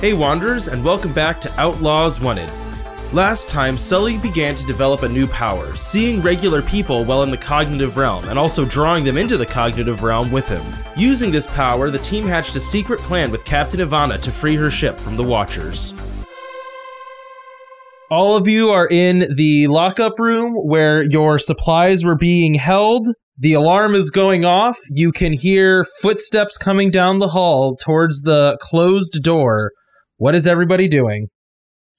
Hey, Wanderers, and welcome back to Outlaws Wanted. Last time, Sully began to develop a new power, seeing regular people while in the cognitive realm, and also drawing them into the cognitive realm with him. Using this power, the team hatched a secret plan with Captain Ivana to free her ship from the Watchers. All of you are in the lockup room where your supplies were being held. The alarm is going off. You can hear footsteps coming down the hall towards the closed door. What is everybody doing?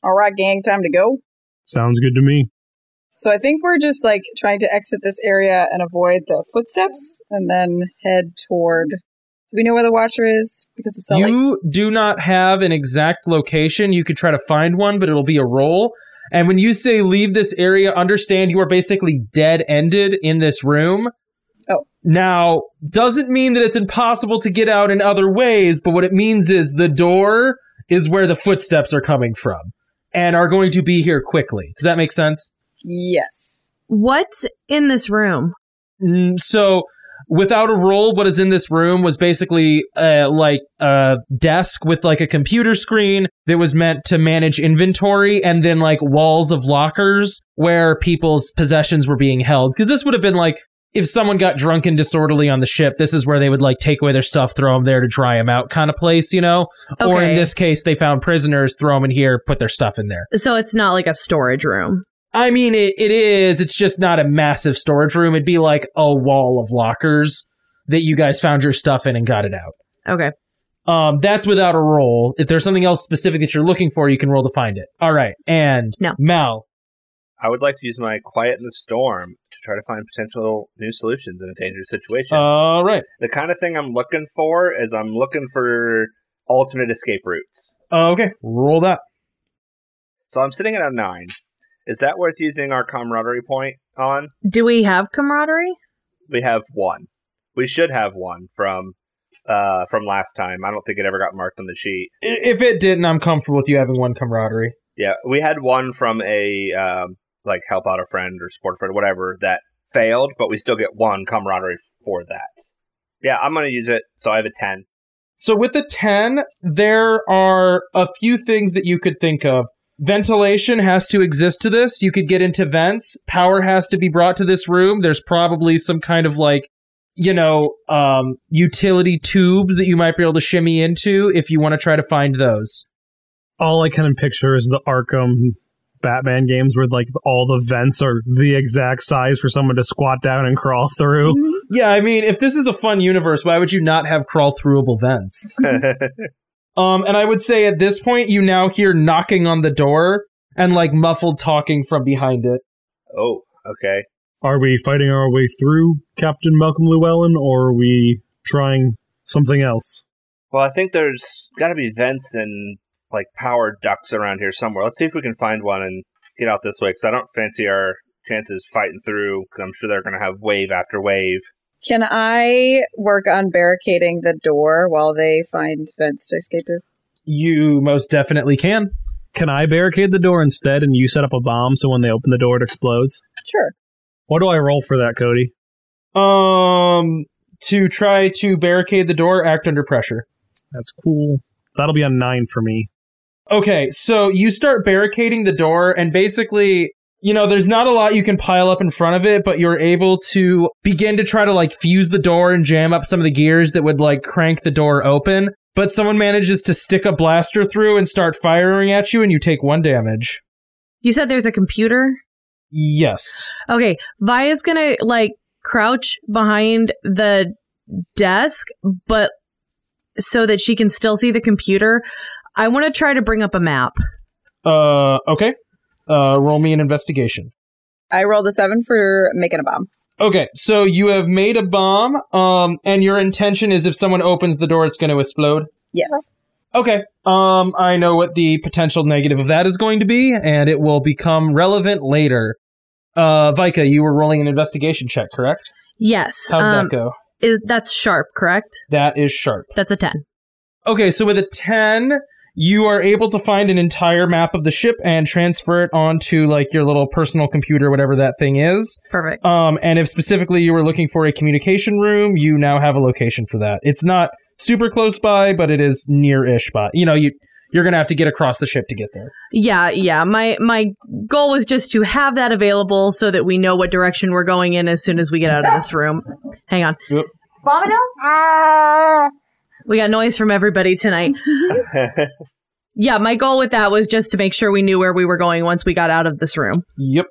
All right, gang, time to go. Sounds good to me. So I think we're just like trying to exit this area and avoid the footsteps and then head toward. Do we know where the watcher is? Because of Sully? You do not have an exact location. You could try to find one, but it'll be a roll. And when you say leave this area, understand you are basically dead ended in this room. Oh. Now, doesn't mean that it's impossible to get out in other ways, but what it means is the door is where the footsteps are coming from and are going to be here quickly. Does that make sense? Yes. What's in this room? Mm, so without a roll what is in this room was basically uh, like a desk with like a computer screen that was meant to manage inventory and then like walls of lockers where people's possessions were being held because this would have been like if someone got drunk and disorderly on the ship this is where they would like take away their stuff throw them there to dry them out kind of place you know Okay. or in this case they found prisoners throw them in here put their stuff in there So it's not like a storage room. I mean, it, it is. It's just not a massive storage room. It'd be like a wall of lockers that you guys found your stuff in and got it out. Okay. Um, that's without a roll. If there's something else specific that you're looking for, you can roll to find it. All right. And No. Mal, I would like to use my quiet in the storm to try to find potential new solutions in a dangerous situation. all right. the kind of thing I'm looking for is I'm looking for alternate escape routes. Okay. Roll that. So I'm sitting at a nine. Is that worth using our camaraderie point on? Do we have camaraderie? We have one. We should have one from uh from last time. I don't think it ever got marked on the sheet. If it didn't, I'm comfortable with you having one camaraderie. Yeah, we had one from a um like help out a friend or support a friend, whatever that failed, but we still get one camaraderie for that. Yeah, I'm gonna use it. So I have a ten. So with the 10, there are a few things that you could think of. Ventilation has to exist to this. You could get into vents. Power has to be brought to this room. There's probably some kind of like, you know, um, utility tubes that you might be able to shimmy into if you want to try to find those. All I can picture is the Arkham Batman games where like all the vents are the exact size for someone to squat down and crawl through. Yeah, I mean, if this is a fun universe, why would you not have crawl throughable vents? Um, and I would say at this point, you now hear knocking on the door and like muffled talking from behind it. oh, okay. Are we fighting our way through Captain Malcolm Llewellyn or are we trying something else? Well, I think there's got to be vents and like power ducks around here somewhere. Let's see if we can find one and get out this way because I don't fancy our chances fighting through because I'm sure they're going to have wave after wave. Can I work on barricading the door while they find vents to escape through? You most definitely can. Can I barricade the door instead and you set up a bomb so when they open the door it explodes? Sure. What do I roll for that, Cody? Um, to try to barricade the door, act under pressure. That's cool. That'll be a nine for me. Okay, so you start barricading the door, and basically, you know, there's not a lot you can pile up in front of it, but you're able to begin to try to like fuse the door and jam up some of the gears that would like crank the door open. But someone manages to stick a blaster through and start firing at you, and you take one damage. You said there's a computer? Yes. Okay. Via's gonna like crouch behind the desk, but so that she can still see the computer. I want to try to bring up a map. Uh, okay. Uh, roll me an investigation. I rolled a seven for making a bomb. Okay, so you have made a bomb, um, and your intention is if someone opens the door, it's going to explode. Yes. Okay. Um, I know what the potential negative of that is going to be, and it will become relevant later. Uh, Vika, you were rolling an investigation check, correct? Yes. How'd um, that go? Is that's sharp, correct? That is sharp. That's a ten. Okay, so with a 10, you are able to find an entire map of the ship and transfer it onto like your little personal computer, whatever that thing is. Perfect. Um, and if specifically you were looking for a communication room, you now have a location for that. It's not super close by, but it is near-ish by. You know, you you're gonna have to get across the ship to get there. Yeah, yeah. My my goal was just to have that available so that we know what direction we're going in as soon as we get out of this room. Hang on. Yep. We got noise from everybody tonight. Yeah, my goal with that was just to make sure we knew where we were going once we got out of this room. Yep.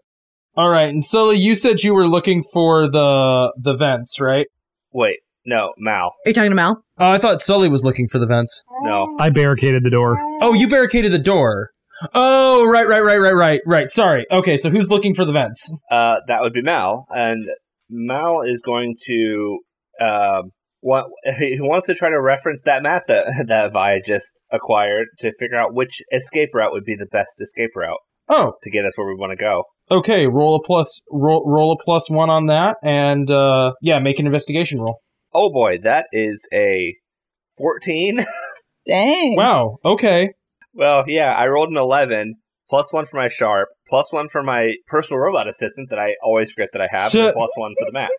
All right, and Sully, you said you were looking for the the vents, right? Wait, no, Mal. Are you talking to Mal? Oh, I thought Sully was looking for the vents. No. I barricaded the door. Oh, you barricaded the door. Oh, right, right, right, right, right, right. Sorry. Okay, so who's looking for the vents? Uh, that would be Mal, and Mal is going to um, want, he wants to try to reference that map that that Vi just acquired to figure out which escape route would be the best escape route Oh, to get us where we want to go. okay. Roll a plus. Roll roll a plus one on that, and uh, yeah, make an investigation roll. Oh boy, that is a fourteen. Dang. Wow. Okay. well, yeah, I rolled an eleven plus one for my sharp, plus one for my personal robot assistant that I always forget that I have, and plus one for the map.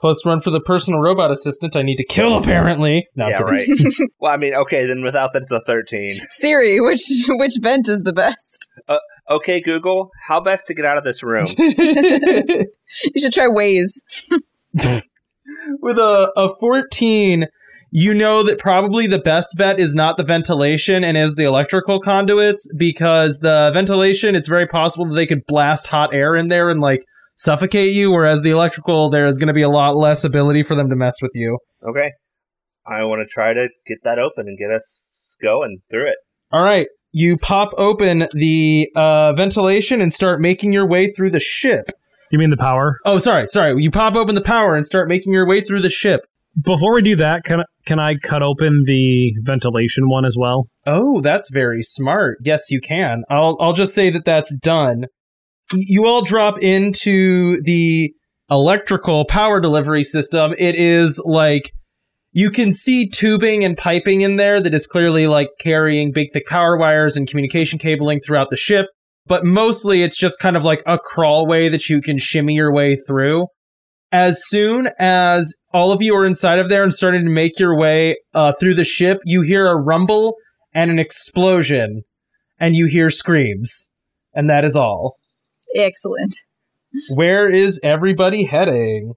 Plus one for the personal robot assistant. I need to kill apparently. Not I'm yeah, right. well, I mean, okay, then without that, it's a thirteen. Siri, which which vent is the best? Uh, okay, Google, how best to get out of this room? You should try Waze. With a, a 14, you know that probably the best bet is not the ventilation and is the electrical conduits because the ventilation, it's very possible that they could blast hot air in there and like suffocate you, whereas the electrical, there is going to be a lot less ability for them to mess with you. Okay. I want to try to get that open and get us going through it. All right. You pop open the uh, ventilation and start making your way through the ship. You mean the power? Oh, sorry, sorry. You pop open the power and start making your way through the ship. Before we do that, can I, can I cut open the ventilation one as well? Oh, that's very smart. Yes, you can. I'll I'll just say that that's done. You all drop into the electrical power delivery system. It is like you can see tubing and piping in there that is clearly like carrying big thick power wires and communication cabling throughout the ship, but mostly it's just kind of like a crawlway that you can shimmy your way through. As soon as all of you are inside of there and starting to make your way uh, through the ship, you hear a rumble and an explosion, and you hear screams. And that is all. Excellent. Where is everybody heading?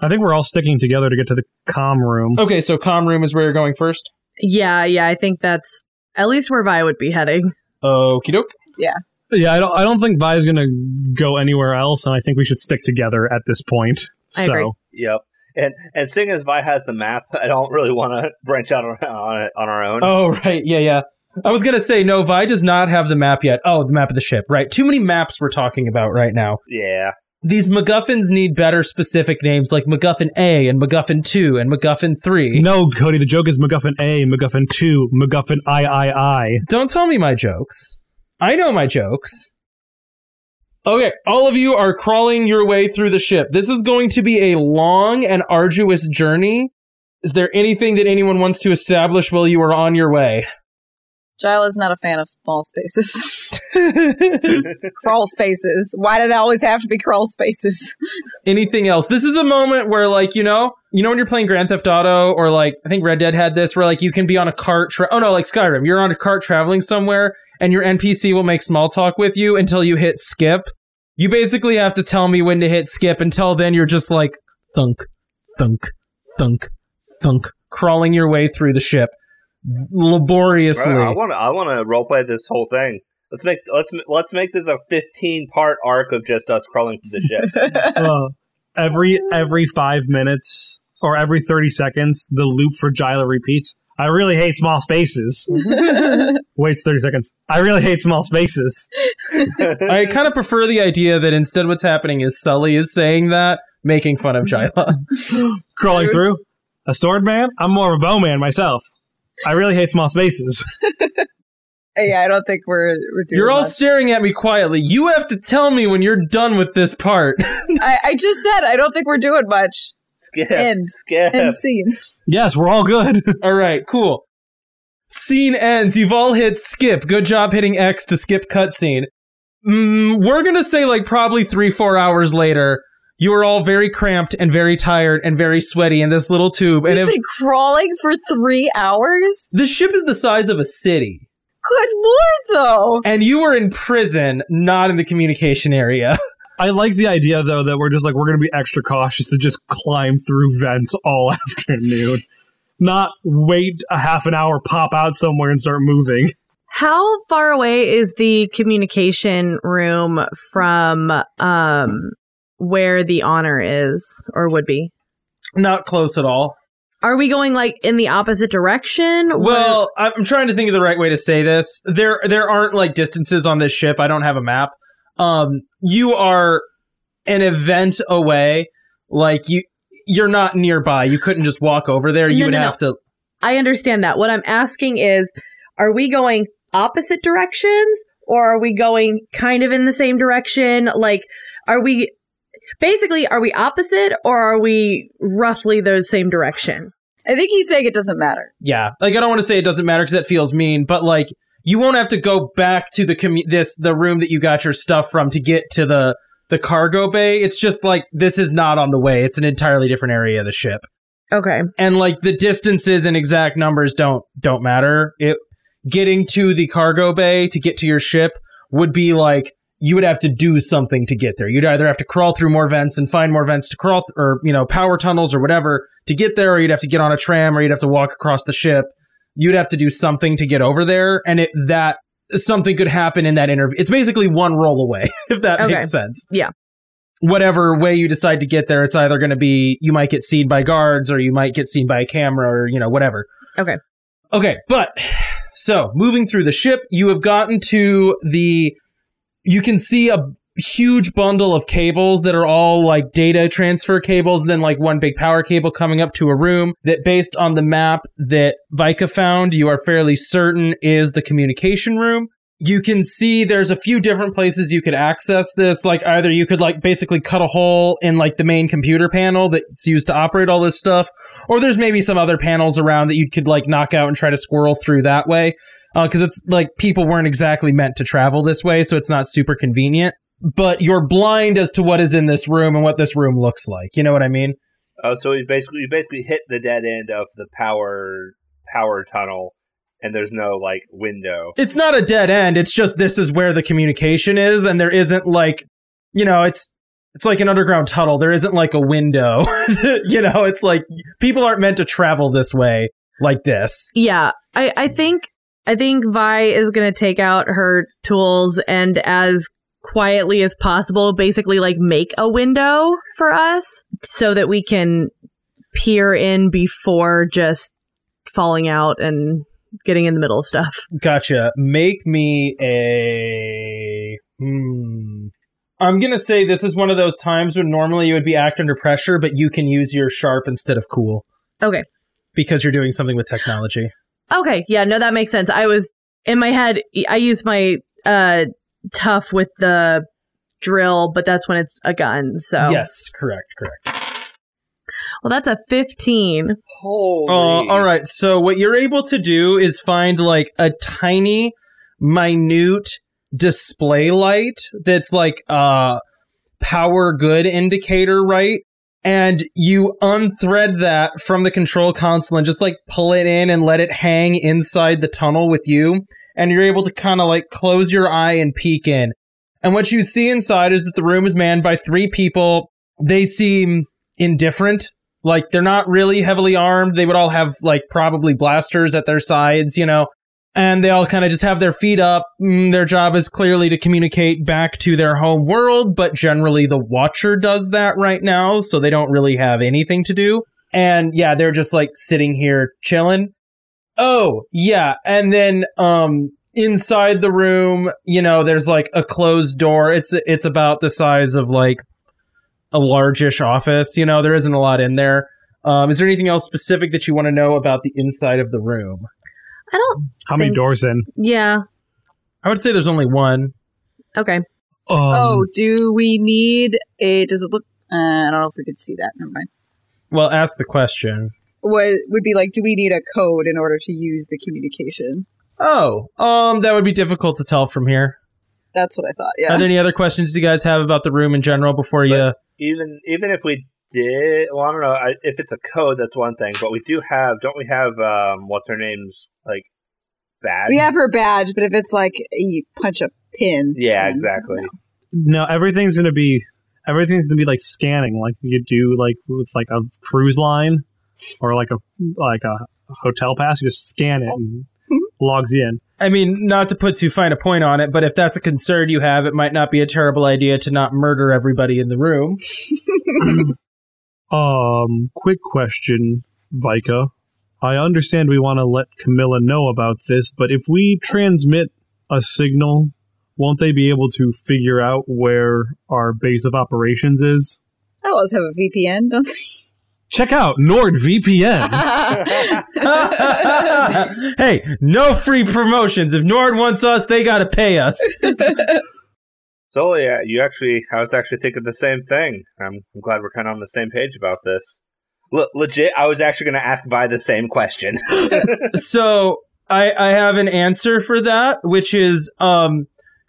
I think we're all sticking together to get to the comm room. Okay, so comm room is where you're going first. Yeah, yeah. I think that's at least where Vi would be heading. Okie doke. Yeah, Yeah, I don't. I don't think Vi's gonna go anywhere else, and I think we should stick together at this point. I so agree. Yep. And and seeing as Vi has the map, I don't really want to branch out on, on it on our own. Oh, right. Yeah, yeah. I was going to say, no, Vi does not have the map yet. Oh, the map of the ship. Right. Too many maps we're talking about right now. Yeah. These MacGuffins need better specific names like MacGuffin A and MacGuffin 2 and MacGuffin 3. no, Cody. The joke is MacGuffin A, MacGuffin Two, MacGuffin I I I. Don't tell me my jokes. I know my jokes. Okay, all of you are crawling your way through the ship. This is going to be a long and arduous journey. Is there anything that anyone wants to establish while you are on your way? Jyla is not a fan of small spaces. crawl spaces. Why did it always have to be crawl spaces? anything else? This is a moment where, like, you know, you know when you're playing Grand Theft Auto or like I think Red Dead had this, where like you can be on a cart. Tra- oh no, like Skyrim, you're on a cart traveling somewhere, and your NPC will make small talk with you until you hit skip. You basically have to tell me when to hit skip. Until then, you're just like thunk, thunk, thunk, thunk, crawling your way through the ship laboriously. Right, I want to I want to roleplay this whole thing. Let's make let's let's make this a 15 part arc of just us crawling through the ship. Uh, every every five minutes or every thirty seconds, the loop for Jyla repeats. I really hate small spaces. Waits 30 seconds. I really hate small spaces. I kind of prefer the idea that instead what's happening is Sully is saying that, making fun of Jyla. Crawling through. A sword man? I'm more of a bowman myself. I really hate small spaces. yeah, I don't think we're we're doing. You're all much. staring at me quietly. You have to tell me when you're done with this part. I, I just said I don't think we're doing much. Skip. End. Skip. End scene. Yes, we're all good. all right, cool. Scene ends. You've all hit skip. Good job hitting X to skip cutscene. Mm, we're gonna say like probably three, four hours later. You are all very cramped and very tired and very sweaty in this little tube. And We've if been crawling for three hours. the ship is the size of a city, Good lord, though. and you were in prison, not in the communication area. I like the idea though that we're just like we're gonna be extra cautious to just climb through vents all afternoon. Not wait a half an hour, pop out somewhere and start moving. How far away is the communication room from um where the honor is or would be? not close at all. Are we going like in the opposite direction? Well, I'm trying to think of the right way to say this. There, there aren't like distances on this ship. I don't have a map. Um, you are an event away. Like you, you're not nearby. You couldn't just walk over there. You would no, no. have to. I understand that. What I'm asking is, are we going opposite directions or are we going kind of in the same direction? Like, are we basically are we opposite or are we roughly the same direction? I think he's saying it doesn't matter. Yeah, like I don't want to say it doesn't matter because that feels mean, but like you won't have to go back to the commu- this the room that you got your stuff from to get to the the cargo bay. It's just like this is not on the way. It's an entirely different area of the ship. Okay. and like the distances and exact numbers don't don't matter. It getting to the cargo bay to get to your ship would be like you would have to do something to get there. You'd either have to crawl through more vents and find more vents to crawl th- or you know power tunnels or whatever to get there or you'd have to get on a tram or you'd have to walk across the ship. You'd have to do something to get over there and it that something could happen in that interview. It's basically one roll away if that Okay. makes sense. Yeah. Whatever way you decide to get there, it's either going to be you might get seen by guards or you might get seen by a camera or you know whatever. Okay. Okay, but so moving through the ship, you have gotten to the. You can see a huge bundle of cables that are all like data transfer cables, and then like one big power cable coming up to a room that, based on the map that Vika found, you are fairly certain is the communication room. You can see there's a few different places you could access this. Like either you could like basically cut a hole in like the main computer panel that's used to operate all this stuff, or there's maybe some other panels around that you could like knock out and try to squirrel through that way Uh, because it's like people weren't exactly meant to travel this way so it's not super convenient. But you're blind as to what is in this room and what this room looks like. You know what i mean? Oh, so we basically you basically hit the dead end of the power power tunnel, and there's no like window. it's not a dead end it's just this is where the communication is and there isn't like you know it's it's like an underground tunnel. There isn't like a window. You know it's like people aren't meant to travel this way like this. Yeah, I, I think I think Vi is gonna take out her tools and as quietly as possible, basically like make a window for us so that we can peer in before just falling out and getting in the middle of stuff. Gotcha. Make me a. Hmm. I'm gonna say this is one of those times when normally you would be act under pressure, but you can use your sharp instead of cool Okay. because you're doing something with technology. Okay. Yeah. No, that makes sense. I was in my head. I use my uh tough with the drill, but that's when it's a gun. So Yes, correct, correct. Well, that's a fifteen. Holy! Uh, all right. So what you're able to do is find like a tiny, minute display light that's like a power good indicator, right? And you unthread that from the control console and just like pull it in and let it hang inside the tunnel with you. And you're able to kind of like close your eye and peek in. And what you see inside is that the room is manned by three people. They seem indifferent. Like they're not really heavily armed. They would all have like probably blasters at their sides, you know. And they all kind of just have their feet up. Mm, Their job is clearly to communicate back to their home world, but generally the Watcher does that right now, so they don't really have anything to do. And yeah, they're just like sitting here chilling. Oh, yeah. And then um inside the room, you know, there's like a closed door. It's it's about the size of like a largish office, you know, there isn't a lot in there. Um is there anything else specific that you want to know about the inside of the room? I don't. How many doors in? Yeah. I would say there's only one. Okay. Um, oh, do we need a? Does it look? Uh, I don't know if we could see that. Never mind. Well, ask the question. What would be like? Do we need a code in order to use the communication? Oh, um that would be difficult to tell from here. That's what I thought. Yeah. Are Yeah. there any other questions you guys have about the room in general before you Even even if we did, well, I don't know I, if it's a code. That's one thing, but we do have. Don't we have? Um, what's her name's like badge? We have her badge, but if it's like you punch a pin. Yeah, then exactly. no. no, everything's gonna be everything's gonna be like scanning, like you do like with like a cruise line or like a like a hotel pass. You just scan it and logs you in. I mean, not to put too fine a point on it, but if that's a concern you have, it might not be a terrible idea to not murder everybody in the room. Um, quick question, Vika. I understand we want to let Camilla know about this, but if we transmit a signal, won't they be able to figure out where our base of operations is? I always have a VPN, don't they? Check out NordVPN. they? hey, no free promotions. If Nord wants us, they got to pay us. So yeah, you actually, I was actually thinking the same thing. I'm, I'm glad we're kind of on the same page about this. Le- legit, I was actually going to ask Vi the same question. so I, I have an answer for that, which is um,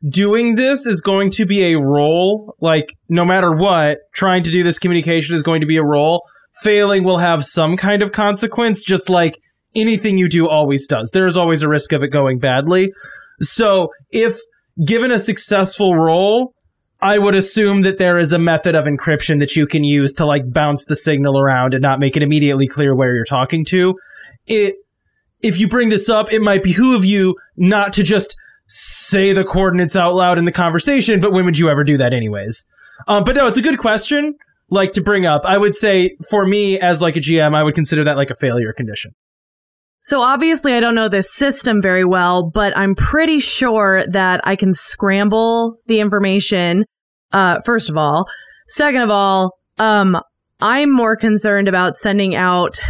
doing this is going to be a roll. Like, no matter what, trying to do this communication is going to be a roll. Failing will have some kind of consequence, just like anything you do always does. There is always a risk of it going badly. So, if given a successful roll, I would assume that there is a method of encryption that you can use to like bounce the signal around and not make it immediately clear where you're talking to. It if you bring this up, it might behoove you not to just say the coordinates out loud in the conversation, but when would you ever do that anyways? Um, but no, it's a good question, like to bring up. I would say for me as like a GM, I would consider that like a failure condition. So obviously I don't know this system very well, but I'm pretty sure that I can scramble the information. Uh, first of all, second of all, um, I'm more concerned about sending out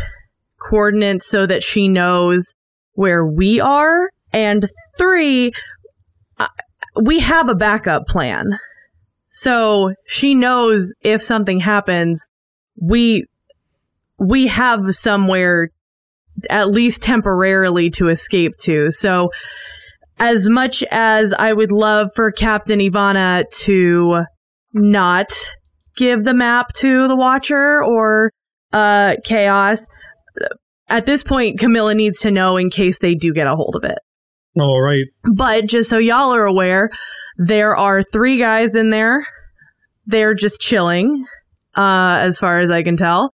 coordinates so that she knows where we are. And three, uh, we have a backup plan. So she knows if something happens, we, we have somewhere at least temporarily to escape to. So, as much as I would love for Captain Ivana to not give the map to the Watcher or uh, Chaos, at this point, Camilla needs to know in case they do get a hold of it. All right. But just so y'all are aware, there are three guys in there. They're just chilling, uh, as far as I can tell.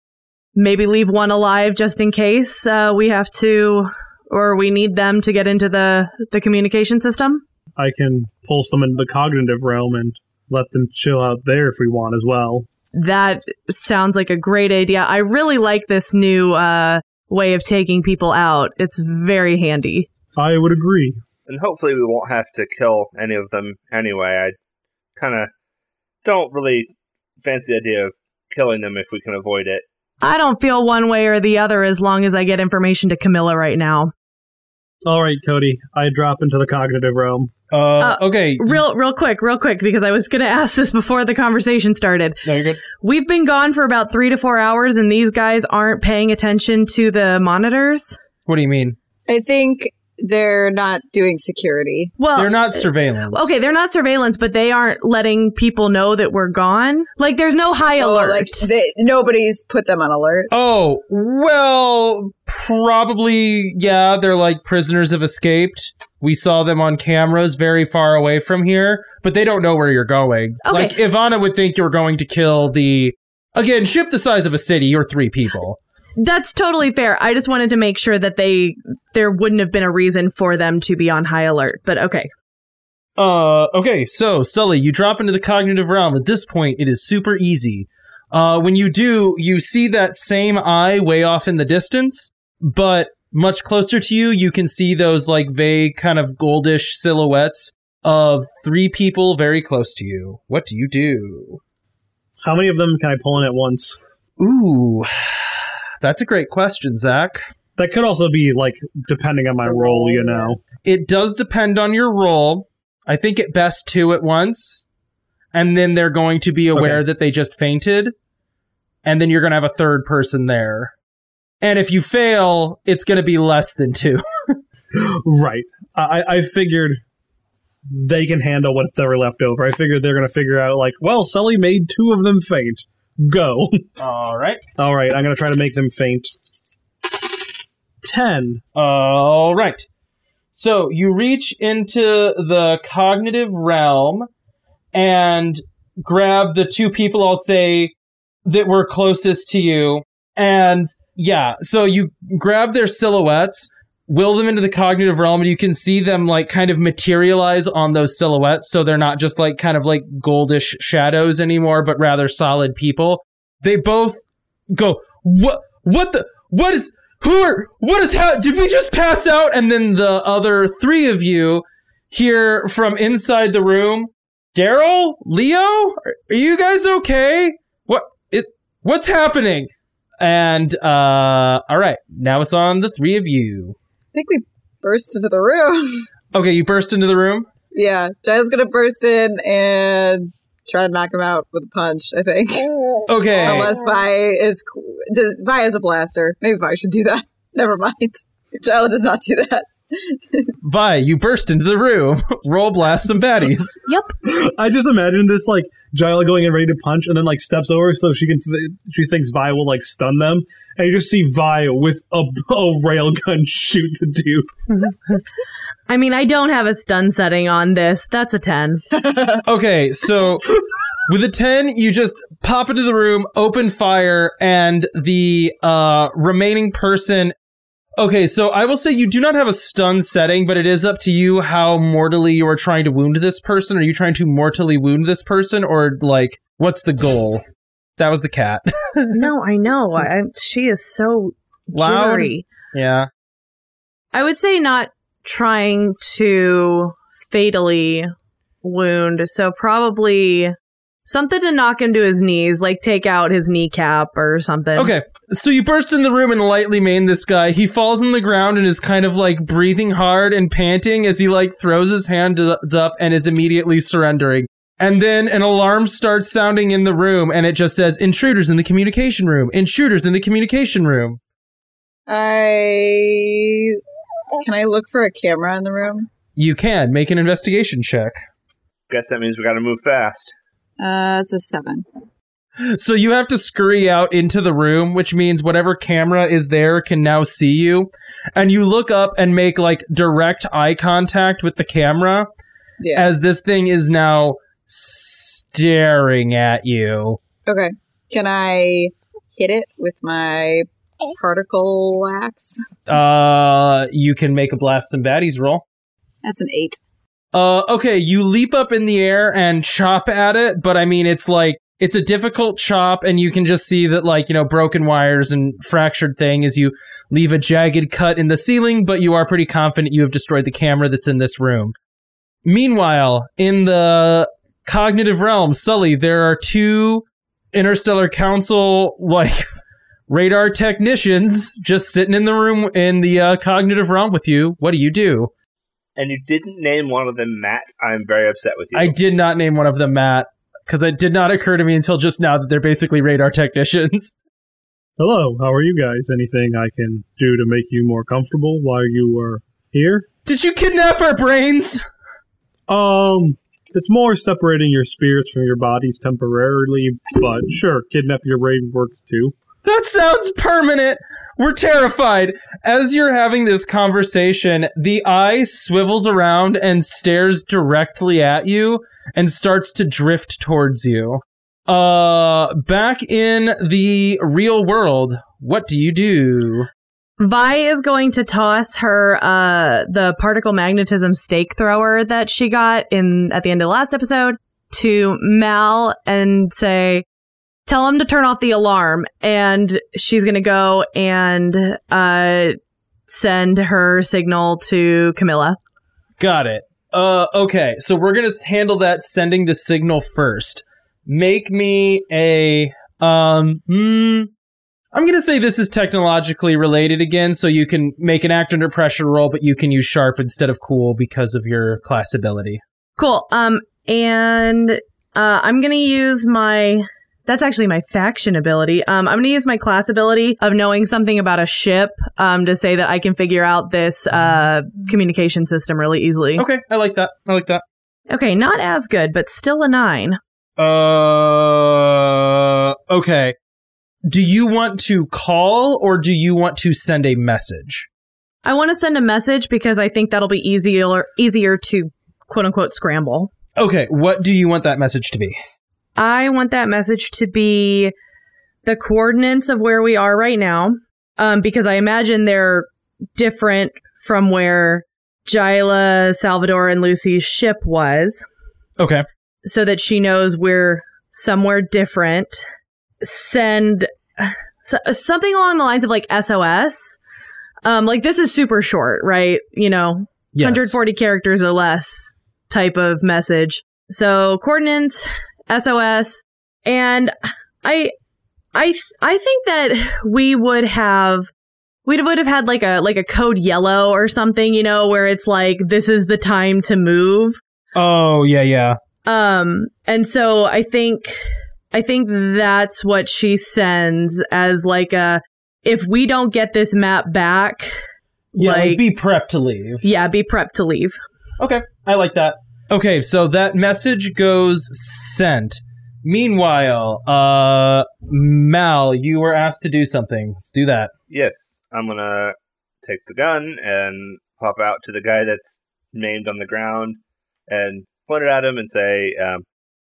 Maybe leave one alive just in case uh, we have to, or we need them to get into the the communication system. I can pull some into the cognitive realm and let them chill out there if we want as well. That sounds like a great idea. I really like this new uh, way of taking people out. It's very handy. I would agree. and hopefully we won't have to kill any of them anyway. I kind of don't really fancy the idea of killing them if we can avoid it. I don't feel one way or the other as long as I get information to Camilla right now. All right, Cody. I drop into the cognitive realm. Uh, Uh, okay. Real, real quick, real quick, because I was going to ask this before the conversation started. No, you're good. We've been gone for about three to four hours, and these guys aren't paying attention to the monitors. What do you mean? I think they're not doing security. Well, They're not surveillance. Okay, they're not surveillance, but they aren't letting people know that we're gone. Like, there's no high Oh, alert. like they, nobody's put them on alert. Oh, well, probably, yeah, they're like prisoners have escaped. We saw them on cameras very far away from here, but they don't know where you're going. Okay. Like, Ivana would think you're going to kill the. Again, ship the size of a city, you're three people. That's totally fair. I just wanted to make sure that they there wouldn't have been a reason for them to be on high alert. But okay. Uh, okay, so Sully, you drop into the cognitive realm. At this point, it is super easy. Uh, when you do, you see that same eye way off in the distance, but much closer to you, you can see those like vague kind of goldish silhouettes of three people very close to you. What do you do? How many of them can I pull in at once? Ooh, that's a great question, Zach. That could also be like depending on my roll, roll, you know. It does depend on your roll. I think at best two at once. And then they're going to be aware that they just fainted. And then you're going to have a third person there. And if you fail, it's going to be less than two. Right. I, I figured they can handle what's ever left over. I figured they're gonna figure out like, well, Sully made two of them faint. Go. All right. All right, I'm gonna try to make them faint. Ten. All right. So you reach into the cognitive realm and grab the two people I'll say that were closest to you. And yeah, so you grab their silhouettes, will them into the cognitive realm, and you can see them like kind of materialize on those silhouettes. So they're not just like kind of like goldish shadows anymore, but rather solid people. They both go, what, what the, what is, who are, what is, ha- did we just pass out? And then the other three of you hear from inside the room, Daryl, Leo, are you guys okay? What is, what's happening? And, uh, all right, now it's on the three of you. I think we burst into the room. Okay, you burst into the room. yeah, Jyla's gonna burst in and try to knock him out with a punch. I think. Okay. Unless Vi is does, Vi is a blaster. Maybe Vi should do that. Never mind. Giles does not do that. Vi, you burst into the room. Roll blast some baddies. Yep. I just imagine this like Jyla going in ready to punch, and then like steps over so she can th- she thinks Vi will like stun them, and you just see Vi with a, a railgun shoot the dude. I mean, I don't have a stun setting on this. That's a 10. Okay, so with a 10, you just pop into the room, open fire, and the uh, remaining person. Okay, so I will say you do not have a stun setting, but it is up to you how mortally you are trying to wound this person. Are you trying to mortally wound this person, or like, what's the goal? That was the cat. no, I know. I, she is so Loud? jittery. yeah. I would say not trying to fatally wound. So probably something to knock him to his knees, like take out his kneecap or something. Okay, so you burst in the room and lightly maim this guy. He falls on the ground and is kind of like breathing hard and panting as he like throws his hands up and is immediately surrendering. And then an alarm starts sounding in the room and it just says intruders in the communication room. Intruders in the communication room. I can I look for a camera in the room? You can make an investigation check. Guess that means we got to move fast. Uh, it's a seven. So you have to scurry out into the room, which means whatever camera is there can now see you. And you look up and make like direct eye contact with the camera. Yeah. as this thing is now staring at you. Okay. Can I hit it with my particle axe? Uh, you can make a blast some baddies roll. That's an eight. Uh, okay, you leap up in the air and chop at it, but I mean, it's like it's a difficult chop, and you can just see that like you know broken wires and fractured thing as you leave a jagged cut in the ceiling, but you are pretty confident you have destroyed the camera that's in this room. Meanwhile, in the cognitive realm, Sully, there are two interstellar council like radar technicians just sitting in the room in the uh, cognitive realm with you. What do you do? And you didn't name one of them Matt. I'm very upset with you. I did not name one of them Matt because it did not occur to me until just now that they're basically radar technicians. Hello, how are you guys? Anything I can do to make you more comfortable while you are here? Did you kidnap our brains? Um, it's more separating your spirits from your bodies temporarily, but sure, kidnap your brain works too. That sounds permanent. We're terrified. As you're having this conversation, the eye swivels around and stares directly at you and starts to drift towards you. Uh, back in the real world, what do you do? Vi is going to toss her uh the particle magnetism stake thrower that she got in at the end of the last episode to Mal and say tell him to turn off the alarm and she's going to go and uh send her signal to Camilla. Got it. Uh, okay, so we're gonna handle that sending the signal first. Make me a um. Hmm, I'm gonna say this is technologically related again, so you can make an act under pressure roll, but you can use sharp instead of cool because of your class ability. Cool. Um, and uh, I'm gonna use my. That's actually my faction ability. Um, I'm gonna use my class ability of knowing something about a ship. Um, to say that I can figure out this uh communication system really easily. Okay, I like that. I like that. Okay, not as good, but still a nine. Uh, okay. Do you want to call or do you want to send a message? I want to send a message because I think that'll be easier easier to quote unquote scramble. Okay, what do you want that message to be? I want that message to be the coordinates of where we are right now, um, because I imagine they're different from where Jyla, Salvador, and Lucy's ship was, Okay. so that she knows we're somewhere different. Send something along the lines of like SOS. Um, like this is super short, right? You know, Yes. 140 characters or less type of message. So coordinates, SOS, and I, I, I think that we would have, we would have had like a like a code yellow or something, you know, where it's like this is the time to move. Oh, yeah, yeah. Um, and so I think, I think that's what she sends as like a, if we don't get this map back, Yeah, like, Like- be prepped to leave. yeah, be prepped to leave. Okay, I like that. Okay, so that message goes sent. Meanwhile, uh, Mal, you were asked to do something. Let's do that. Yes, I'm gonna take the gun and pop out to the guy that's named on the ground and point it at him and say, um,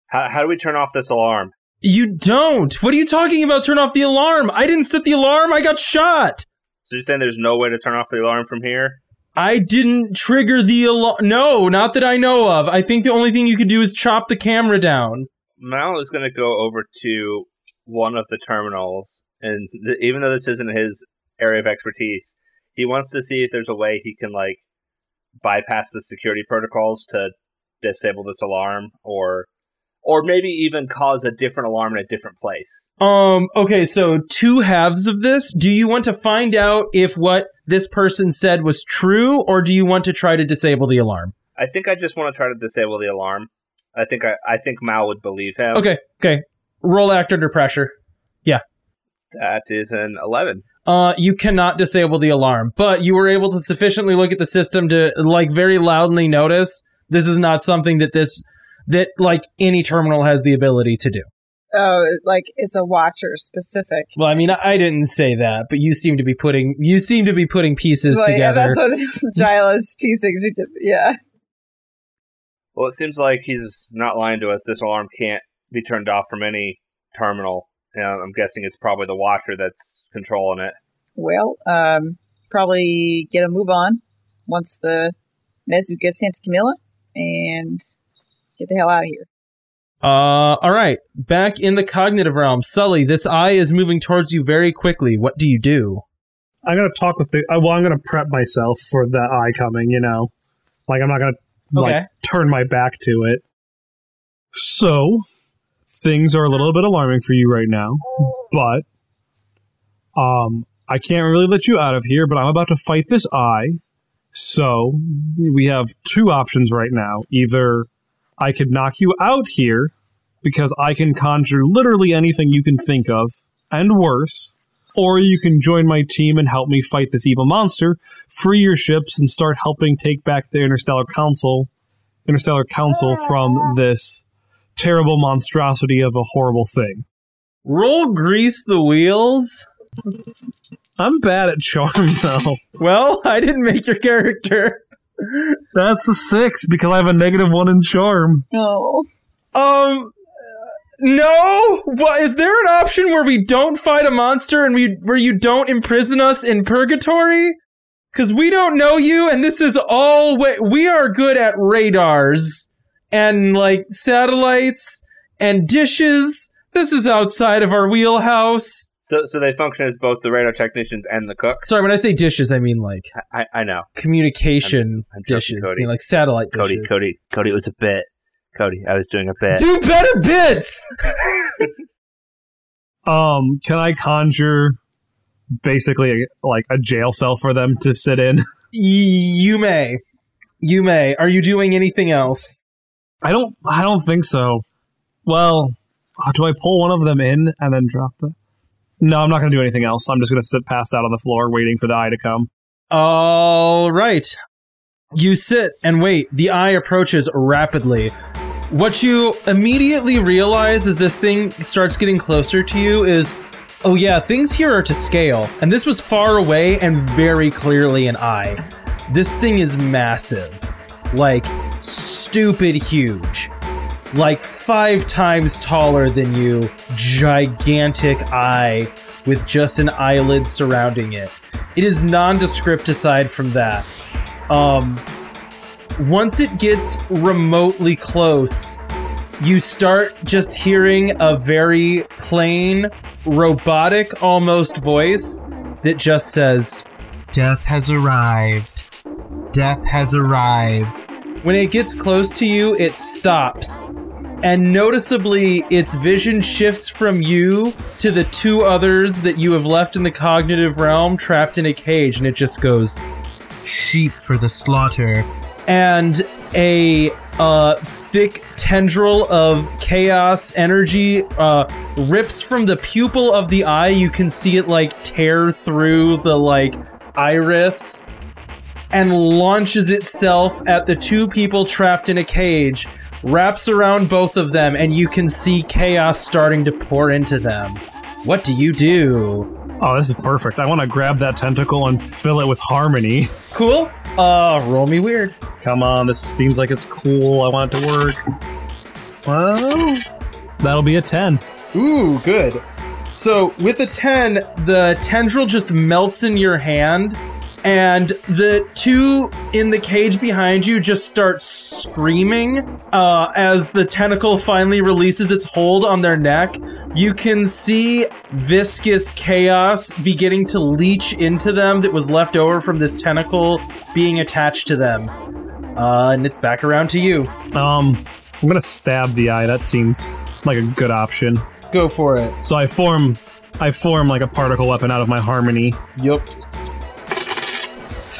how, how do we turn off this alarm? You don't. What are you talking about? Turn off the alarm. I didn't set the alarm. I got shot. So you're saying there's no way to turn off the alarm from here? I didn't trigger the alarm. No, not that I know of. I think the only thing you could do is chop the camera down. Mal is gonna go over to one of the terminals, and th- even though this isn't his area of expertise, he wants to see if there's a way he can like bypass the security protocols to disable this alarm, or or maybe even cause a different alarm in a different place. Um, okay, so two halves of this. Do you want to find out if what this person said was true, or do you want to try to disable the alarm? I think I just want to try to disable the alarm. I think I, I think Mal would believe him. Okay, okay. Roll act under pressure. Yeah. That is an eleven. Uh, you cannot disable the alarm, but you were able to sufficiently look at the system to, like, very loudly notice this is not something that this, that, like, any terminal has the ability to do. Oh, like it's a watcher specific. Well, I mean, I I didn't say that, but you seem to be putting, you seem to be putting pieces Well, yeah, together. that's what Jyla's piecing. together. Yeah. Well, it seems like he's not lying to us. This alarm can't be turned off from any terminal. Uh, I'm guessing it's probably the watcher that's controlling it. Well, um, probably get a move on once the message gets sent to Camilla and get the hell out of here. Uh, all right. Back in the cognitive realm, Sully, this eye is moving towards you very quickly. What do you do? I'm gonna talk with the. uh, Well, I'm gonna prep myself for that eye coming. You know, like I'm not gonna like Okay. turn my back to it. So things are a little bit alarming for you right now, but um, I can't really let you out of here. But I'm about to fight this eye, so we have two options right now. Either I could knock you out here because I can conjure literally anything you can think of, and worse. Or you can join my team and help me fight this evil monster, free your ships, and start helping take back the Interstellar Council, Interstellar Council from this terrible monstrosity of a horrible thing. Roll grease the wheels. I'm bad at charm though. Well, I didn't make your character. That's a six because I have a negative one in charm. Oh. Um, no. What is there an option where we don't fight a monster and we where you don't imprison us in purgatory? Because we don't know you, and this is all wa- we are good at radars and like satellites and dishes. This is outside of our wheelhouse. So, so they function as both the radar technicians and the cooks. Sorry, when I say dishes, I mean like I, I know, communication I'm joking, dishes, Cody. you know, like satellite Cody. dishes. Cody. Cody. Cody, it was a bit. Cody, I was doing a bit. Do better bits. Um, can I conjure basically like a jail cell for them to sit in? you may, you may. Are you doing anything else? I don't. I don't think so. Well, do I pull one of them in and then drop the? No, I'm not going to do anything else. I'm just going to sit passed out on the floor, waiting for the eye to come. All right. You sit and wait. The eye approaches rapidly. What you immediately realize as this thing starts getting closer to you is oh, yeah, things here are to scale. And this was far away and very clearly an eye. This thing is massive. Like, stupid huge. Like, five times taller than you. Gigantic eye with just an eyelid surrounding it. It is nondescript aside from that. Um, once it gets remotely close, you start just hearing a very plain, robotic almost voice that just says, Death has arrived. Death has arrived. When it gets close to you, it stops. And noticeably, its vision shifts from you to the two others that you have left in the cognitive realm trapped in a cage, and it just goes, Sheep for the slaughter. And a uh, thick tendril of chaos energy uh, rips from the pupil of the eye. You can see it like tear through the like iris and launches itself at the two people trapped in a cage, wraps around both of them, and you can see chaos starting to pour into them. What do you do? Oh, this is perfect. I want to grab that tentacle and fill it with harmony. Cool. Uh, roll me weird. Come on, this seems like it's cool. I want it to work. Well, that'll be a 10. Ooh, good. So with a 10, the tendril just melts in your hand, and the two in the cage behind you just start screaming uh, as the tentacle finally releases its hold on their neck. You can see viscous chaos beginning to leach into them that was left over from this tentacle being attached to them. Uh, and it's back around to you. Um, I'm gonna stab the eye. That seems like a good option. Go for it. So I form, I form like a particle weapon out of my harmony. Yep.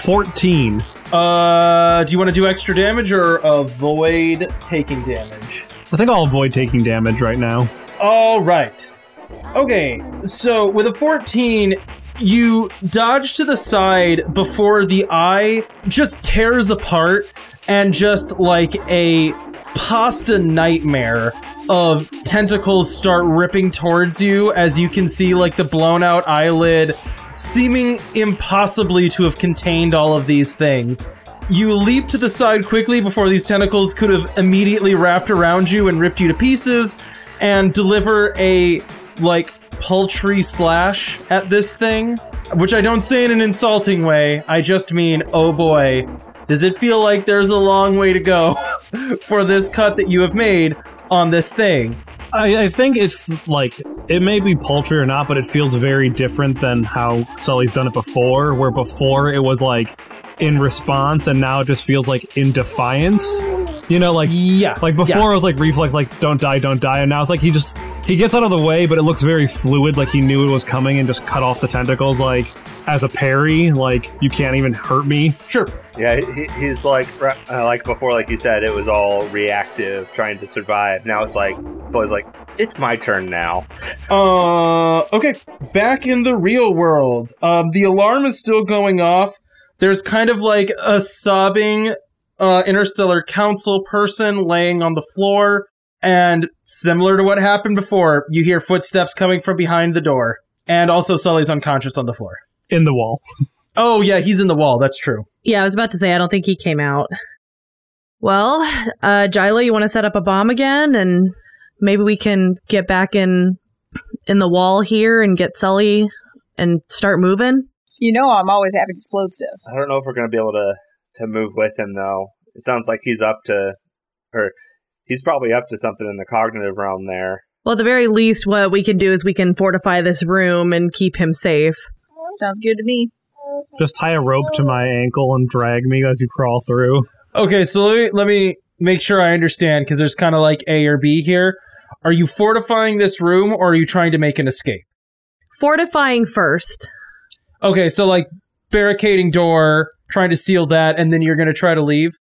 14. Uh, do you want to do extra damage or avoid taking damage? I think I'll avoid taking damage right now. All right. Okay, so with a 14, you dodge to the side before the eye just tears apart and just like a pasta nightmare of tentacles start ripping towards you as you can see like the blown out eyelid seeming impossibly to have contained all of these things. You leap to the side quickly before these tentacles could have immediately wrapped around you and ripped you to pieces and deliver a like paltry slash at this thing, which I don't say in an insulting way. I just mean, oh boy, does it feel like there's a long way to go for this cut that you have made on this thing? I, I think it's like it may be paltry or not, but it feels very different than how Sully's done it before. Where before it was like in response, and now it just feels like in defiance. You know, like Yeah. like before yeah. it was like reflex, like don't die, don't die, and now it's like he just he gets out of the way, but it looks very fluid, like he knew it was coming and just cut off the tentacles, like as a parry, like you can't even hurt me. Sure. Yeah, he, he's like uh, like before, like you said, it was all reactive, trying to survive. Now it's like it's always like it's my turn now. Uh, okay. Back in the real world, um, the alarm is still going off. There's kind of like a sobbing, uh, interstellar council person laying on the floor, and similar to what happened before, you hear footsteps coming from behind the door, and also Sully's unconscious on the floor. In the wall. Oh yeah, he's in the wall. That's true. Yeah, I was about to say I don't think he came out. Well, uh Jyla, you want to set up a bomb again and maybe we can get back in in the wall here and get Sully and start moving? You know I'm always happy to explode stuff. I don't know if we're gonna be able to to move with him though. It sounds like he's up to, or he's probably up to something in the cognitive realm there. Well, at the very least, what we can do is we can fortify this room and keep him safe. Sounds good to me. Just tie a rope to my ankle and drag me as you crawl through. Okay, so let me let me make sure I understand because there's kind of like A or B here. Are you fortifying this room or are you trying to make an escape? Fortifying first. Okay, so like barricading door, trying to seal that, and then you're going to try to leave.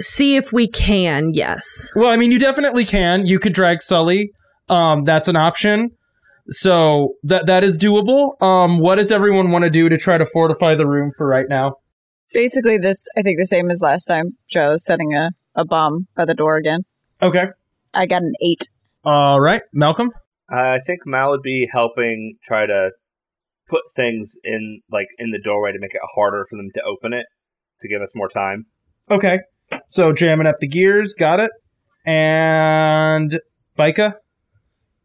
See if we can, yes. Well, I mean, you definitely can. You could drag Sully. Um, that's an option. So that that is doable. Um, what does everyone want to do to try to fortify the room for right now? Basically, this I think the same as last time. Joe's setting a, a bomb by the door again. Okay. I got an eight. All right, Malcolm. I think Mal would be helping try to put things in like in the doorway to make it harder for them to open it to give us more time. Okay. So jamming up the gears, got it. And Vika.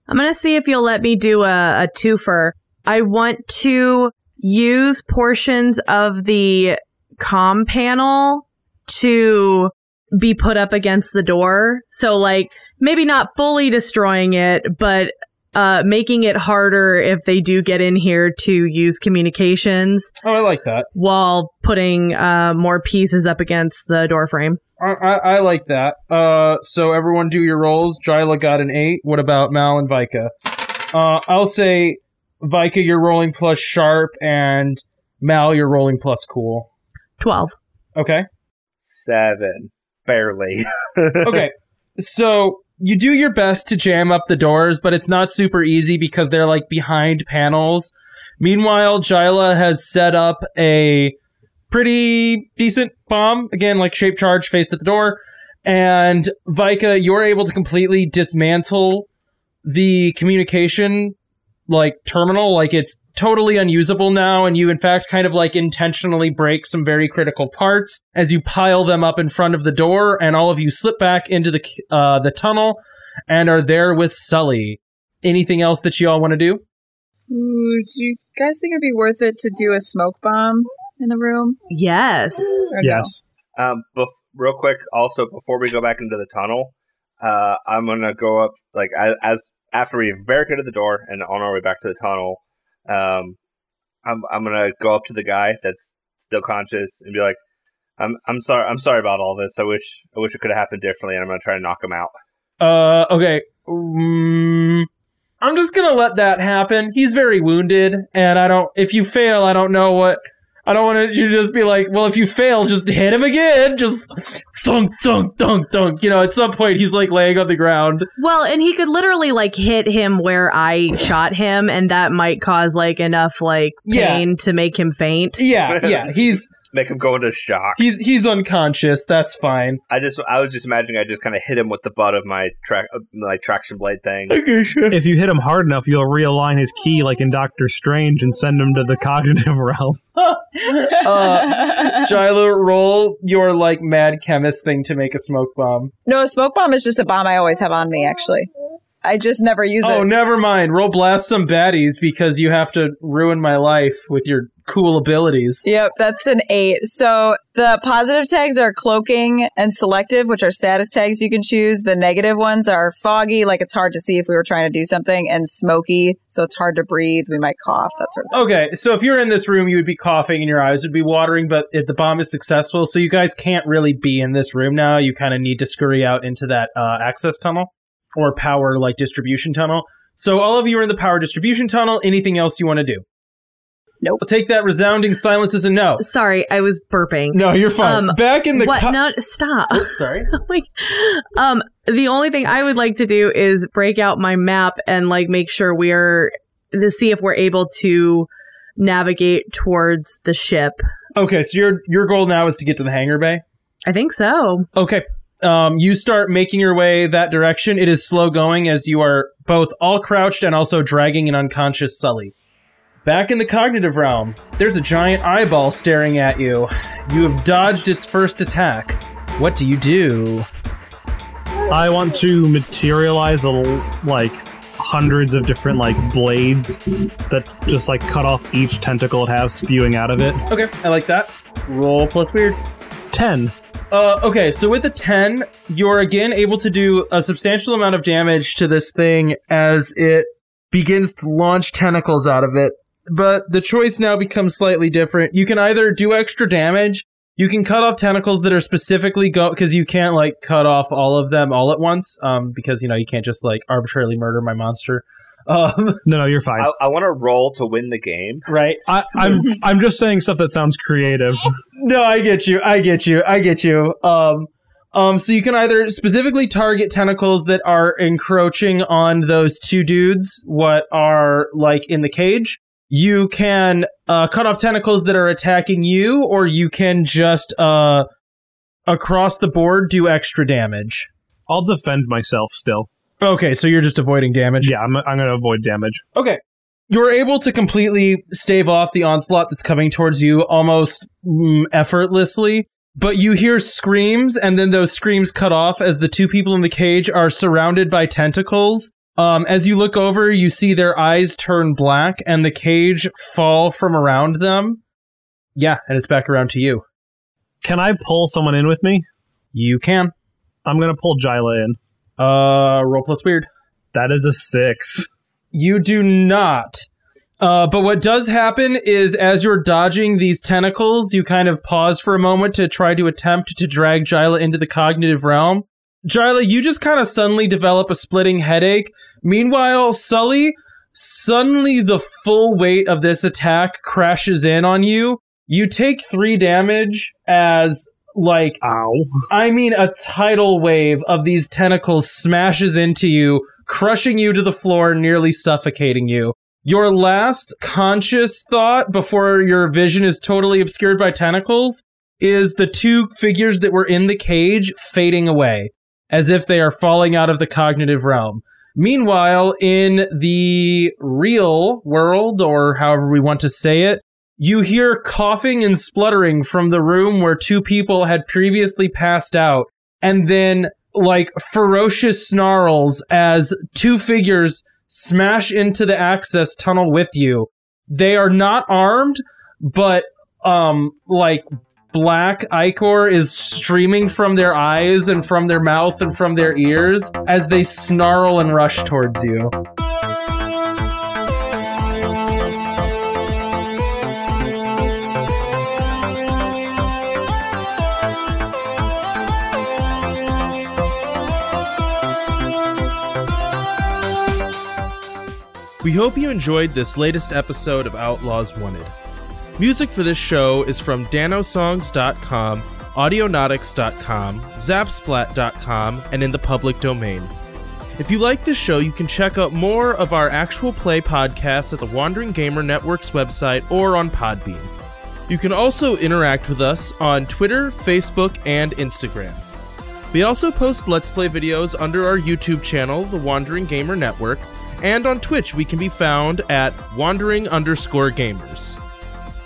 I'm going to see if you'll let me do a, a twofer. I want to use portions of the com panel to be put up against the door. So, like, maybe not fully destroying it, but uh, making it harder if they do get in here to use communications Oh, I like that. while putting uh, more pieces up against the door frame. I, I, I like that. Uh, so everyone do your rolls. Jyla got an eight. What about Mal and Vika? Uh, I'll say Vika, you're rolling plus sharp, and Mal, you're rolling plus cool. 12. Okay. Seven. Barely. Okay. so you do your best to jam up the doors, but it's not super easy because they're like behind panels. Meanwhile, Jyla has set up a pretty decent bomb, again, like shape charge faced at the door. And Vika, you're able to completely dismantle the communication like terminal. Like it's totally unusable now, and you in fact kind of like intentionally break some very critical parts as you pile them up in front of the door, and all of you slip back into the uh, the tunnel and are there with Sully. Anything else that you all want to do? Ooh, do you guys think it'd be worth it to do a smoke bomb in the room? Yes. Or no? Yes. Um, bef- real quick, also before we go back into the tunnel, uh, I'm gonna go up like as, as after we've barricaded the door and on our way back to the tunnel. Um, I'm I'm gonna go up to the guy that's still conscious and be like, "I'm I'm sorry I'm sorry about all this. I wish I wish it could have happened differently." And I'm gonna try to knock him out. Uh, okay. Mm, I'm just gonna let that happen. He's very wounded, and I don't. If you fail, I don't know what. I don't want you to just be like, well, if you fail, just hit him again. Just thunk, thunk, thunk, thunk. You know, at some point, he's like laying on the ground. Well, and he could literally like hit him where I shot him, and that might cause like enough like Yeah. pain to make him faint. Yeah, yeah. He's Make him go into shock. he's he's unconscious. That's fine. I just I was just imagining I just kind of hit him with the butt of my track my traction blade thing. Okay, sure. If you hit him hard enough, you'll realign his key like in Doctor Strange and send him to the cognitive realm. Uh, Jyla, roll your like mad chemist thing to make a smoke bomb. no, a smoke bomb is just a bomb I always have on me. Actually, I just never use Oh, it. Oh, never mind. Roll blast some baddies because you have to ruin my life with your cool abilities. Yep, that's an eight. So the positive tags are cloaking and selective, which are status tags you can choose. The negative ones are foggy, like it's hard to see if we were trying to do something, and smoky, so it's hard to breathe. We might cough, that sort of thing. Okay, so if you're in this room, you would be coughing and your eyes would be watering, but if the bomb is successful, so you guys can't really be in this room now. You kind of need to scurry out into that uh, access tunnel or power like distribution tunnel. So all of you are in the power distribution tunnel. Anything else you want to do? Nope. I'll take that resounding silence as a no. Sorry, I was burping. No, you're fine. Um, Back in the what? co- no, stop. Oh, sorry. like, um, the only thing I would like to do is break out my map and like make sure we're to see if we're able to navigate towards the ship. Okay, so your your goal now is to get to the hangar bay. I think so. Okay. Um, you start making your way that direction. It is slow going as you are both all crouched and also dragging an unconscious Sully. Back in the cognitive realm, there's a giant eyeball staring at you. You have dodged its first attack. What do you do? I want to materialize a like hundreds of different like blades that just like cut off each tentacle it has spewing out of it. Okay, I like that. Roll plus weird. Ten. Uh, okay, so with a 10, you're again able to do a substantial amount of damage to this thing as it begins to launch tentacles out of it. But the choice now becomes slightly different. You can either do extra damage, you can cut off tentacles that are specifically go because you can't like cut off all of them all at once, um, because you know you can't just like arbitrarily murder my monster. Um, No, no, you're fine. I, I want to roll to win the game. right? I, I'm I'm just saying stuff that sounds creative. No, I get you. I get you. I get you. Um, um, so you can either specifically target tentacles that are encroaching on those two dudes, what are like in the cage. You can uh, cut off tentacles that are attacking you, or you can just uh, across the board do extra damage. I'll defend myself still. Okay, so you're just avoiding damage. Yeah, I'm I'm gonna avoid damage. Okay. You're able to completely stave off the onslaught that's coming towards you almost mm, effortlessly, but you hear screams, and then those screams cut off as the two people in the cage are surrounded by tentacles. Um, as you look over, you see their eyes turn black and the cage fall from around them. Yeah, and it's back around to you. Can I pull someone in with me? You can. I'm gonna pull Jyla in. Uh, roll plus weird. That is a six. You do not. Uh, but what does happen is as you're dodging these tentacles, you kind of pause for a moment to try to attempt to drag Jyla into the cognitive realm. Jyla, you just kind of suddenly develop a splitting headache. Meanwhile, Sully, suddenly the full weight of this attack crashes in on you. You take three damage as, like, Ow. I mean, a tidal wave of these tentacles smashes into you, crushing you to the floor, nearly suffocating you. Your last conscious thought before your vision is totally obscured by tentacles is the two figures that were in the cage fading away, as if they are falling out of the cognitive realm. Meanwhile, in the real world, or however we want to say it, you hear coughing and spluttering from the room where two people had previously passed out, and then like ferocious snarls as two figures smash into the access tunnel with you. They are not armed, but um like black ichor is streaming from their eyes and from their mouth and from their ears as they snarl and rush towards you. We hope you enjoyed this latest episode of Outlaws Wanted. Music for this show is from danosongs.com, audionautics.com, zapsplat.com, and in the public domain. If you like this show, you can check out more of our actual play podcasts at the Wandering Gamer Network's website or on Podbean. You can also interact with us on Twitter, Facebook, and Instagram. We also post Let's Play videos under our YouTube channel, The Wandering Gamer Network, and on Twitch we can be found at wandering underscore gamers.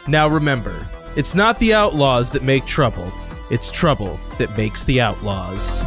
Now remember, it's not the outlaws that make trouble, it's trouble that makes the outlaws.